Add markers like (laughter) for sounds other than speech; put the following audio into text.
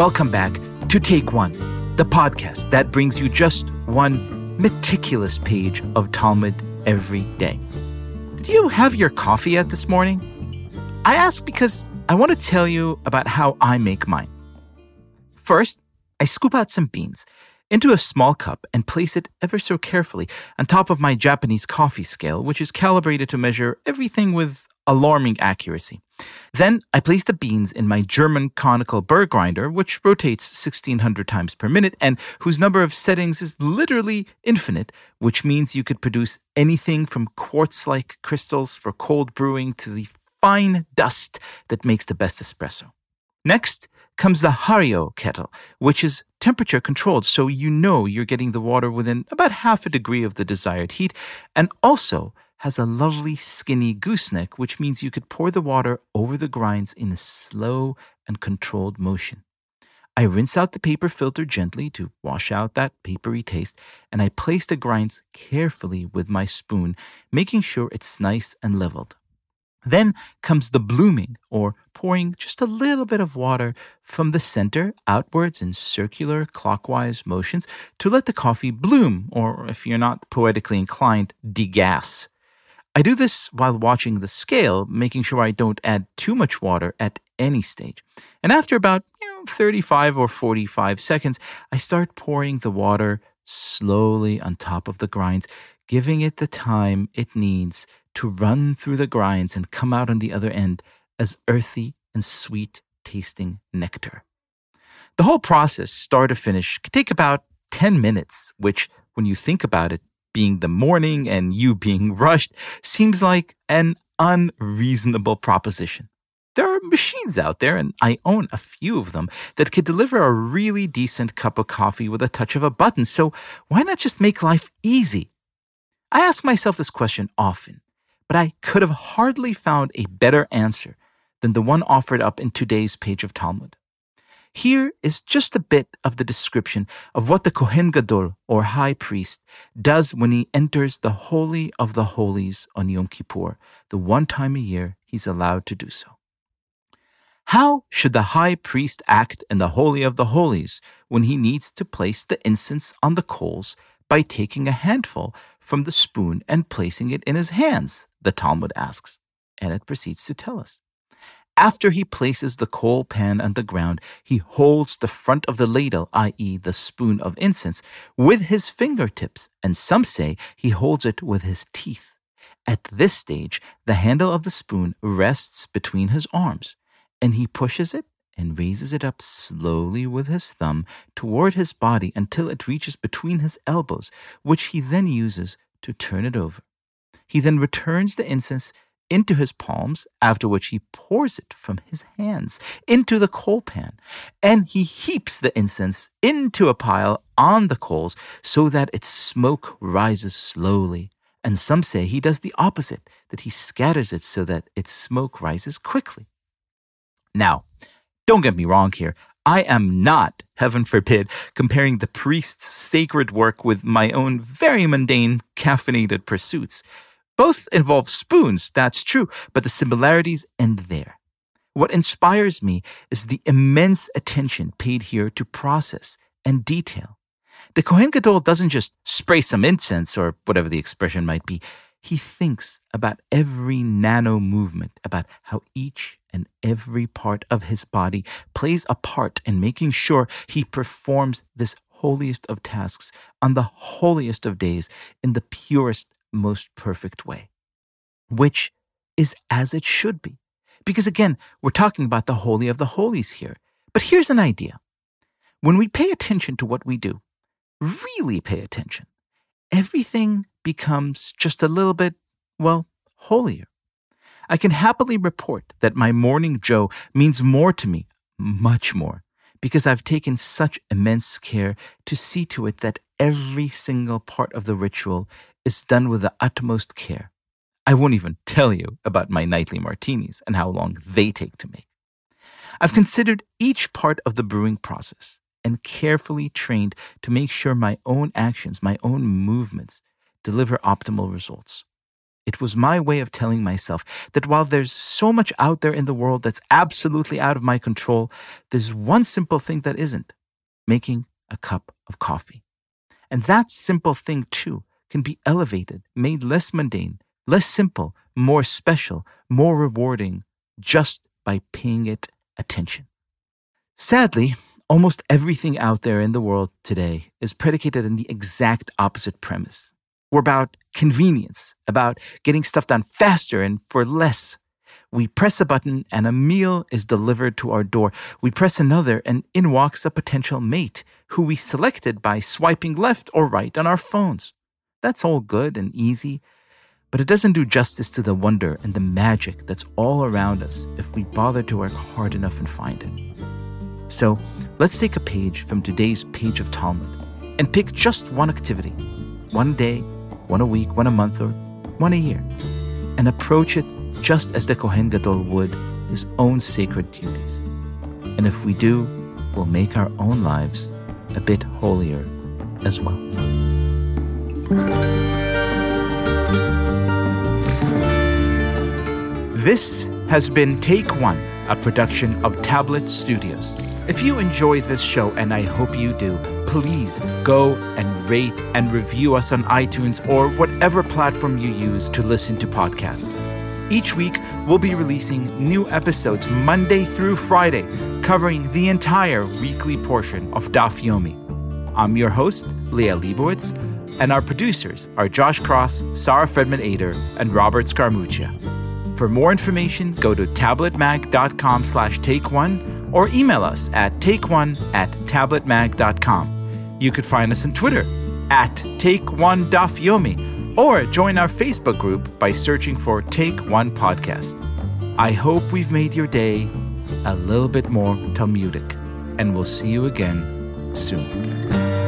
Welcome back to Take One, the podcast that brings you just one meticulous page of Talmud every day. Did you have your coffee yet this morning? I ask because I want to tell you about how I make mine. First, I scoop out some beans into a small cup and place it ever so carefully on top of my Japanese coffee scale, which is calibrated to measure everything with alarming accuracy. Then I place the beans in my German conical burr grinder, which rotates 1600 times per minute and whose number of settings is literally infinite, which means you could produce anything from quartz like crystals for cold brewing to the fine dust that makes the best espresso. Next comes the Hario kettle, which is temperature controlled, so you know you're getting the water within about half a degree of the desired heat, and also has a lovely skinny gooseneck, which means you could pour the water over the grinds in a slow and controlled motion. I rinse out the paper filter gently to wash out that papery taste, and I place the grinds carefully with my spoon, making sure it's nice and leveled. Then comes the blooming, or pouring just a little bit of water from the center outwards in circular clockwise motions to let the coffee bloom, or if you're not poetically inclined, degas. I do this while watching the scale, making sure I don't add too much water at any stage. And after about you know, 35 or 45 seconds, I start pouring the water slowly on top of the grinds, giving it the time it needs to run through the grinds and come out on the other end as earthy and sweet tasting nectar. The whole process, start to finish, could take about 10 minutes, which, when you think about it, being the morning and you being (laughs) rushed seems like an unreasonable proposition. There are machines out there, and I own a few of them, that could deliver a really decent cup of coffee with a touch of a button, so why not just make life easy? I ask myself this question often, but I could have hardly found a better answer than the one offered up in today's page of Talmud. Here is just a bit of the description of what the Kohen Gadol, or high priest, does when he enters the Holy of the Holies on Yom Kippur, the one time a year he's allowed to do so. How should the high priest act in the Holy of the Holies when he needs to place the incense on the coals by taking a handful from the spoon and placing it in his hands? The Talmud asks, and it proceeds to tell us. After he places the coal pan on the ground, he holds the front of the ladle, i.e., the spoon of incense, with his fingertips, and some say he holds it with his teeth. At this stage, the handle of the spoon rests between his arms, and he pushes it and raises it up slowly with his thumb toward his body until it reaches between his elbows, which he then uses to turn it over. He then returns the incense into his palms, after which he pours it from his hands into the coal pan, and he heaps the incense into a pile on the coals so that its smoke rises slowly. And some say he does the opposite, that he scatters it so that its smoke rises quickly. Now, don't get me wrong here. I am not, heaven forbid, comparing the priest's sacred work with my own very mundane caffeinated pursuits. Both involve spoons, that's true, but the similarities end there. What inspires me is the immense attention paid here to process and detail. The Kohen Gadol doesn't just spray some incense or whatever the expression might be. He thinks about every nano movement, about how each and every part of his body plays a part in making sure he performs this holiest of tasks on the holiest of days in the purest most perfect way, which is as it should be. Because again, we're talking about the Holy of the Holies here. But here's an idea when we pay attention to what we do, really pay attention, everything becomes just a little bit, well, holier. I can happily report that my morning Joe means more to me, much more, because I've taken such immense care to see to it that every single part of the ritual is done with the utmost care. I won't even tell you about my nightly martinis and how long they take to make. I've considered each part of the brewing process and carefully trained to make sure my own actions, my own movements, deliver optimal results. It was my way of telling myself that while there's so much out there in the world that's absolutely out of my control, there's one simple thing that isn't making a cup of coffee. And that simple thing, too, can be elevated, made less mundane, less simple, more special, more rewarding, just by paying it attention. Sadly, almost everything out there in the world today is predicated on the exact opposite premise. We're about convenience, about getting stuff done faster and for less. We press a button and a meal is delivered to our door. We press another and in walks a potential mate who we selected by swiping left or right on our phones. That's all good and easy, but it doesn't do justice to the wonder and the magic that's all around us if we bother to work hard enough and find it. So let's take a page from today's page of Talmud and pick just one activity, one day, one a week, one a month, or one a year, and approach it just as the Kohen Gadol would his own sacred duties. And if we do, we'll make our own lives a bit holier as well. This has been Take One, a production of Tablet Studios. If you enjoy this show, and I hope you do, please go and rate and review us on iTunes or whatever platform you use to listen to podcasts. Each week, we'll be releasing new episodes Monday through Friday, covering the entire weekly portion of Daf Yomi. I'm your host, Liel Leibovitz, and our producers are Josh Cross, Sarah Fredman Aeder, and Robert Scaramuccia. For more information, go to tabletmag.com slash take one or email us at takeone at tabletmag.com. You could find us on Twitter at Take One Daf Yomi or join our Facebook group by searching for Take One Podcast. I hope we've made your day a little bit more Talmudic, and we'll see you again soon.